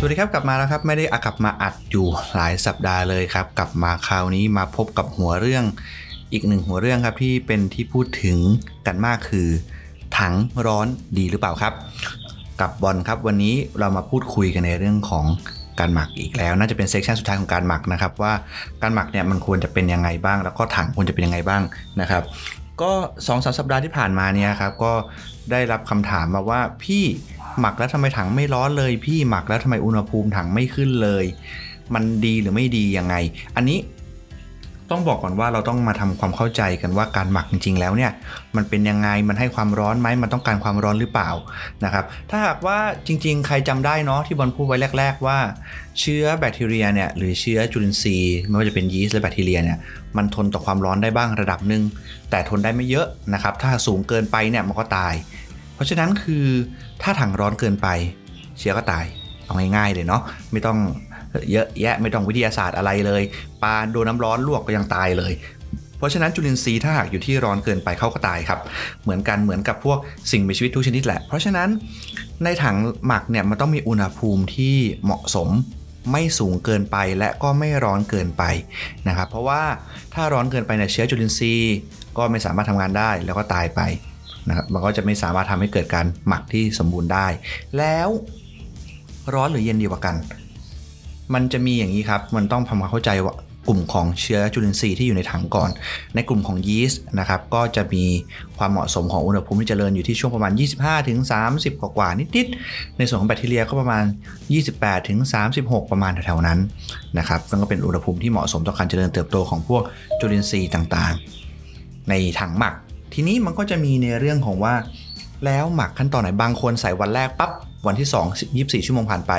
สวัสดีครับกลับมาแล้วครับไม่ได้อากลับมาอัดอยู่หลายสัปดาห์เลยครับ กลับมาคราวนี้มาพบกับหัวเรื่องอีกหนึ่งหัวเรื่องครับที่เป็นที่พูดถึงกันมากคือ ถังร้อนดีหรือเปล่าครับ กับบอลครับวันนี้เรามาพูดคุยกันในเรื่องของการหมักอีกแล้ว น่าจะเป็นเซสชันสุดท้ายของการหมักนะครับว่าการหมักเนี่ยมันควรจะเป็นยังไงบ้าง แล้วก็ถังควรจะเป็นยังไงบ้างนะครับ ก็สองสามสัปดาห์ที่ผ่านมาเนี่ยครับก็ได้รับคำถามมาว่าพี่หมักแล้วทำไมถังไม่ร้อนเลย พี่หมักแล้วทำไมอุณหภูมิถังไม่ขึ้นเลย มันดีหรือไม่ดียังไง อันนี้ ต้องบอกก่อนว่าเราต้องมาทำความเข้าใจกันว่าการหมักจริง ๆ แล้วเนี่ยมันเป็นยังไงมันให้ความร้อนไหมมันต้องการความร้อนหรือเปล่านะครับถ้าหากว่าจริง ๆ ใครจำได้เนาะที่บอลพูดไว้แรก ๆ ว่า เชื้อแบคทีเรียเนี่ยหรือเชื้อจุลินทรีย์ไม่ว่าจะเป็นยีสต์หรือแบคทีเรียเนี่ยมันทนต่อความร้อนได้บ้างระดับหนึ่งแต่ทนได้ไม่เยอะนะครับถ้าสูงเกินไปเนี่ยมันก็ตาย เพราะฉะนั้นคือถ้าถังร้อนเกินไป เชื้อก็ตายเอาง่ายๆเลยเนาะไม่ต้อง เยอะแยะไม่ต้องวิทยาศาสตร์อะไรเลยปลาโดนน้ำร้อนลวกก็ยังตายเลย เพราะฉะนั้นจุลินทรีย์ถ้าหากอยู่ที่ร้อนเกินไปเขาก็ตายครับ เหมือนกันเหมือนกับพวกสิ่งมีชีวิตทุกชนิดแหละ เพราะฉะนั้นในถังหมักเนี่ยมันต้องมีอุณหภูมิที่เหมาะสมไม่สูงเกินไปและก็ไม่ร้อนเกินไปนะครับเพราะว่าถ้าร้อนเกินไปเนี่ยเชื้อจุลินทรีย์ก็ไม่สามารถทำงานได้แล้วก็ตายไปนะครับมันก็จะไม่สามารถทำให้เกิดการหมักที่สมบูรณ์ได้ แล้วร้อนหรือเย็นดีกว่ากัน มันจะมีอย่างนี้ครับ มันต้องทำความเข้าใจว่ากลุ่มของเชื้อจุลินทรีย์ที่อยู่ในถังก่อน ในกลุ่มของยีสต์นะครับก็จะมีความเหมาะสมของอุณหภูมิที่เจริญอยู่ที่ช่วงประมาณ 25ถึง30กว่ากว่านิดๆในส่วนของแบคทีเรียก็ประมาณ 28ถึง36ประมาณแถวๆนั้นนะครับซึ่งก็เป็นอุณหภูมิที่เหมาะสมต่อการเจริญเติบโตของพวกจุลินทรีย์ต่างๆ ในถังหมัก ทีนี้มันก็จะมีในเรื่องของว่าแล้วหมักขั้นตอนไหนบางคนใส่วันแรกปั๊บ วันที่ 2 24 ชั่วโมงผ่านไป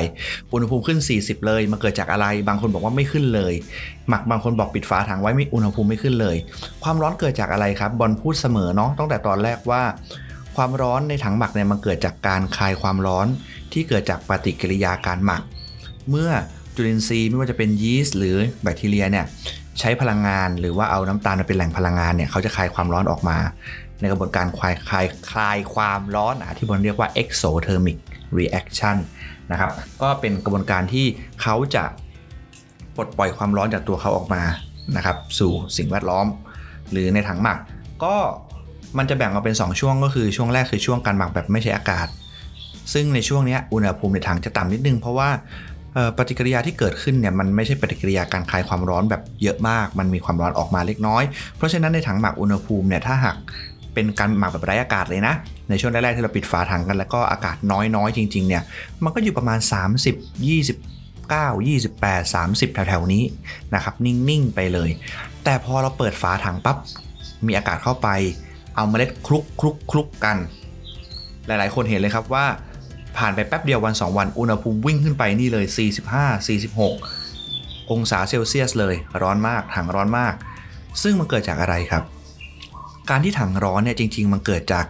อุณหภูมิขึ้น 40 เลย มันเกิดจากอะไร บางคนบอกว่าไม่ขึ้นเลย หมักบางคนบอกปิดฝาถังไว้ไม่อุณหภูมิไม่ขึ้นเลย ความร้อนเกิดจากอะไรครับ บอลพูดเสมอเนาะตั้งแต่ตอนแรกว่า ความร้อนในถังหมักเนี่ยมันเกิดจากการคายความร้อนที่เกิดจากปฏิกิริยาการหมัก เมื่อจุลินทรีย์ไม่ว่าจะเป็นยีสต์หรือแบคทีเรียเนี่ยใช้พลังงานหรือว่าเอาน้ำตาลมาเป็นแหล่งพลังงานเนี่ยเขาจะคายความร้อนออกมา ในกระบวนการคลายคลายคลายความร้อนอะที่บอลเรียกว่า exothermic reaction นะครับก็เป็นกระบวนการที่เขาจะปลดปล่อยความร้อนจากตัวเขาออกมานะครับสู่สิ่งแวดล้อม หรือในถังหมัก ก็มันจะแบ่งออกเป็น 2 ช่วงก็คือช่วงแรกคือช่วงการหมักแบบไม่ใช่อากาศ ซึ่งในช่วงนี้อุณหภูมิในถังจะต่ำนิดนึงเพราะว่าปฏิกิริยาที่เกิดขึ้นเนี่ยมันไม่ใช่ปฏิกิริยาการคลายความร้อนแบบเยอะมาก มันมีความร้อนออกมาเล็กน้อย เพราะฉะนั้นในถังหมักอุณหภูมิเนี่ยถ้าหาก เป็นการหมักแบบไร้อากาศเลยนะ ในช่วงแรกๆที่เราปิดฝาถังกันแล้วก็อากาศน้อยๆ จริงๆเนี่ยมันก็อยู่ประมาณ30 29 28 30 แถวๆนี้นะครับนิ่งๆไปเลย แต่พอเราเปิดฝาถังปับ๊บมีอากาศเข้าไป เอาเมล็ดคลุกคลุกคลุกกัน หลายๆ คนเห็นเลยครับว่า ผ่านไปแป๊บเดียววัน 2 วันอุณหภูมิวิ่งขึ้นไปนี่เลย 45 46 องศาเซลเซียสเลย ร้อนมากถังร้อนมาก ซึ่งมันเกิดจากอะไรครับ การที่ถังร้อนเนี่ยจริง ๆ มันเกิดจาก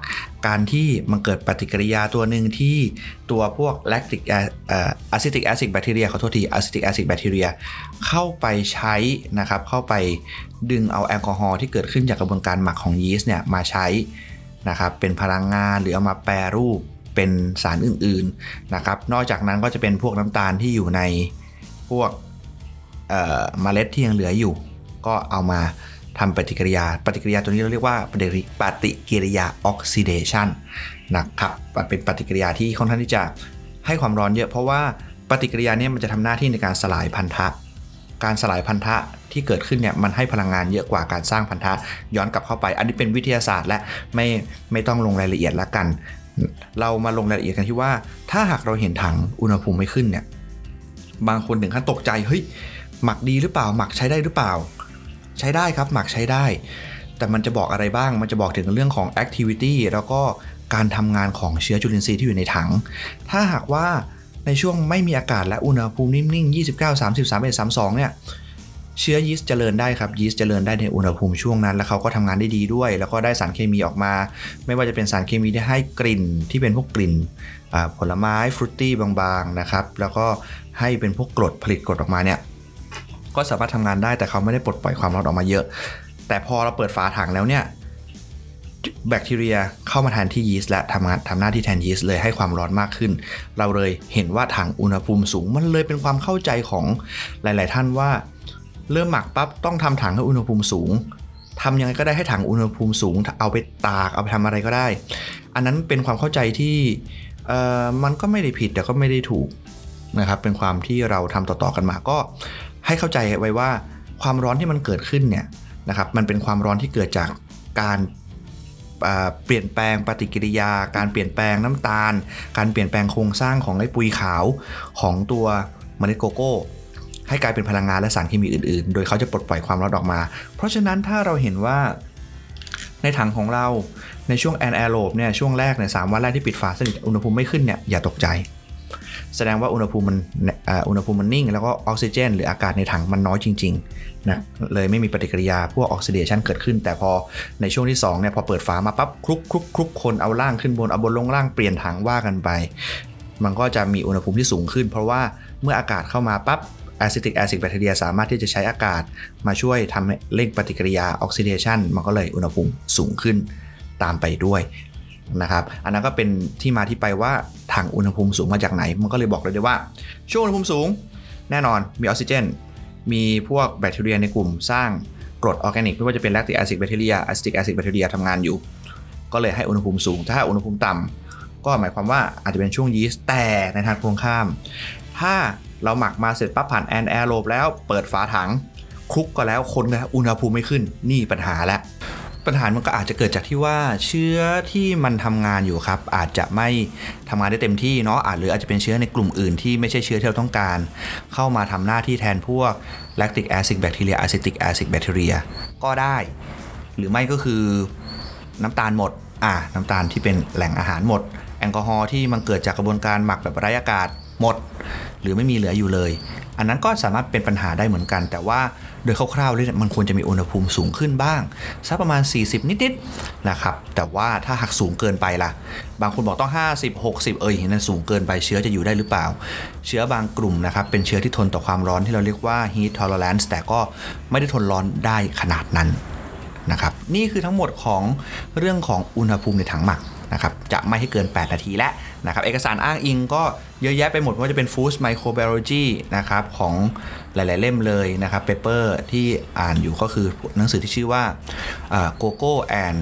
การที่มันเกิดปฏิกิริยาตัวหนึ่งที่ตัวพวก lactic acetic acid bacteria ขอโทษที acetic acid bacteria เข้าไปใช้นะครับเข้าไปดึงเอาแอลกอฮอล์ที่เกิดขึ้นจากกระบวนการหมักของยีสต์เนี่ยมาใช้นะครับเป็นพลังงานหรือเอามาแปรรูปเป็นสารอื่นๆนะครับนอกจากนั้นก็จะเป็นพวกน้ำตาลที่อยู่ในพวกเมล็ดที่ยังเหลืออยู่ ก็เอามา ทำปฏิกิริยา ปฏิกิริยาตัวนี้เราเรียกว่าปฏิกิริยาออกซิเดชันนะครับเป็นปฏิกิริยาที่ค่อนข้างที่จะให้ความร้อนเยอะเพราะว่าปฏิกิริยาเนี้มันจะทำหน้าที่ในการสลายพันธะ การสลายพันธะที่เกิดขึ้นเนี่ยมันให้พลังงานเยอะกว่าการสร้างพันธะย้อนกลับเข้าไป อันนี้เป็นวิทยาศาสตร์และไม่ไม่ต้องลงรายละเอียดละกัน เรามาลงรายละเอียดกันที่ว่า ถ้าหากเราเห็นถังอุณหภูมิไม่ขึ้นเนี่ยบางคนถึงขั้นตกใจเฮ้ยหมักดีหรือเปล่าหมักใช้ได้หรือเปล่า ใช้ได้ครับหมักใช้ได้ แต่มันจะบอกอะไรบ้าง มันจะบอกถึงเรื่องของ activity แล้วก็การทำงานของเชื้อจุลินทรีย์ที่อยู่ในถัง ถ้าหากว่าในช่วงไม่มีอากาศและอุณหภูมินิ่งๆ 29 30 31 32 เนี่ย เชื้อยีสต์เจริญได้ครับยีสต์เจริญได้ในอุณหภูมิช่วงนั้น แล้วเขาก็ทำงานได้ดีด้วย แล้วก็ได้สารเคมีออกมา ไม่ว่าจะเป็นสารเคมีที่ให้กลิ่นที่เป็นพวกกลิ่นผลไม้ฟรุตตี้บางๆนะครับแล้วก็ให้เป็นพวกกรดผลิตกรดออกมาเนี่ย ก็สามารถทำงานได้แต่เขาไม่ได้ปลดปล่อยความร้อนออกมาเยอะ แต่พอเราเปิดฝาถังแล้วเนี่ยแบคทีเรียเข้ามาแทนที่ยีสต์และทำงานทำหน้าที่แทนยีสต์เลยให้ความร้อนมากขึ้น เราเลยเห็นว่าถังอุณหภูมิสูงมันเลยเป็นความเข้าใจของหลาย ๆ ท่านว่า เริ่มหมักปั๊บต้องทำถังให้อุณหภูมิสูงทำยังไงก็ได้ให้ถังอุณหภูมิสูง เอาไปตากเอาไปทำอะไรก็ได้ อันนั้นเป็นความเข้าใจที่เอ่อมันก็ไม่ได้ผิดแต่ก็ไม่ได้ถูกนะครับเป็นความที่เราทำต่อ ๆ กันมาก็ ให้เข้าใจไว้ว่าความร้อนที่มันเกิดขึ้นเนี่ยนะครับมันเป็นความร้อนที่เกิดจากการเปลี่ยนแปลงปฏิกิริยา การเปลี่ยนแปลงน้ำตาล การเปลี่ยนแปลงโครงสร้างของไอ้ปุยขาวของตัวเมล็ดโกโก้ ให้กลายเป็นพลังงานและสารเคมีอื่นๆ โดยเขาจะปลดปล่อยความร้อนออกมา เพราะฉะนั้นถ้าเราเห็นว่าในถังของเราในช่วง anaerobe เนี่ยช่วงแรกเนี่ยสามวันแรกที่ปิดฝาสนิทอุณหภูมิไม่ขึ้นเนี่ยอย่าตกใจ แสดงว่าอุณหภูมิมันอุณหภูมิมันนิ่ง แล้วก็ออกซิเจน หรืออากาศในถังมันน้อยจริงๆนะเลยไม่มีปฏิกิริยาพวกออกซิเดชันเกิดขึ้น แต่พอในช่วงที่2เนี่ยพอเปิดฝามาปั๊บคลุกคลุกคลุกคนเอาล่างขึ้นบนเอาบนลงล่างเปลี่ยนถังว่ากันไป มันก็จะมีอุณหภูมิที่สูงขึ้น เพราะว่าเมื่ออากาศเข้ามาปั๊บ acetic acid bacteria สามารถที่จะใช้อากาศมาช่วยทำให้เร่งปฏิกิริยาออกซิเดชันมันก็เลยอุณหภูมิสูงขึ้นตามไปด้วยนะครับ อันนั้นก็เป็นที่มาที่ไปว่าอุณหภูมิสูงมาจากไหน มันก็เลยบอกเลยได้ว่า ช่วงอุณหภูมิสูง แน่นอนมีออกซิเจน มีพวกแบคทีเรียในกลุ่มสร้างกรดออร์แกนิกไม่ว่าจะเป็น lactic acid bacteria acetic acid bacteria ทำงานอยู่ ก็เลยให้อุณหภูมิสูง ถ้าอุณหภูมิต่ำก็หมายความว่าอาจจะเป็นช่วงยีสต์แต่ในทางตรงข้าม ถ้าเราหมักมาเสร็จปั๊บผ่านแอนแอโรบแล้วเปิดฝาถังคลุกก็แล้วคนแล้วอุณหภูมิไม่ขึ้นนี่ปัญหาแล้ว ปัญหามันก็อาจจะเกิดจากที่ว่าเชื้อที่มันทำงานอยู่ครับ อาจจะไม่ทำงานได้เต็มที่เนาะอาจหรืออาจจะเป็นเชื้อในกลุ่มอื่นที่ไม่ใช่เชื้อที่เราต้องการ เข้ามาทำหน้าที่แทนพวก lactic acid bacteria acetic acid bacteria ก็ได้ หรือไม่ก็คือน้ำตาลหมดอ่าน้ำตาลที่เป็นแหล่งอาหารหมด แอลกอฮอล์ที่มันเกิดจากกระบวนการหมักแบบไร้อากาศหมด หรือไม่มีเหลืออยู่เลย อันนั้นก็สามารถเป็นปัญหาได้เหมือนกัน แต่ว่า โดยคร่าวๆเลยมันควรจะมีอุณหภูมิสูงขึ้นบ้างสักประมาณ 40 นิดๆนะครับแต่ว่าถ้าหักสูงเกินไปล่ะ บางคนบอกต้อง 50 60 เอ้ยนั่นสูงเกินไปเชื้อจะอยู่ได้หรือเปล่า เชื้อบางกลุ่มนะครับเป็นเชื้อที่ทนต่อความร้อนที่เราเรียกว่า heat tolerance แต่ก็ไม่ได้ทนร้อนได้ขนาดนั้นนะครับนี่คือทั้งหมดของเรื่องของอุณหภูมิในถังหมัก นะครับจะไม่ให้เกิน 8 นาทีละนะครับเอกสารอ้างอิงก็เยอะแยะไปหมดว่าจะเป็น Food Microbiology นะครับของหลาย ๆ เล่มเลยนะครับ paper ที่อ่านอยู่ก็คือหนังสือที่ชื่อว่า Cocoa and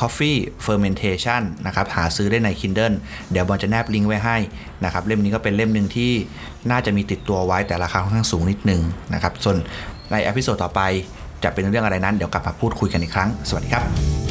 Coffee Fermentation นะครับหาซื้อได้ใน Kindle เดี๋ยวบอลจะแนบลิงก์ไว้ให้นะครับเล่มนี้ก็เป็นเล่มหนึ่งที่น่าจะมีติดตัวไว้แต่ราคาค่อนข้างสูงนิดนึงนะครับส่วนในอพิโซดต่อไปจะเป็นเรื่องอะไรนั้นเดี๋ยวกลับมาพูดคุยกันอีกครั้ง สวัสดีครับ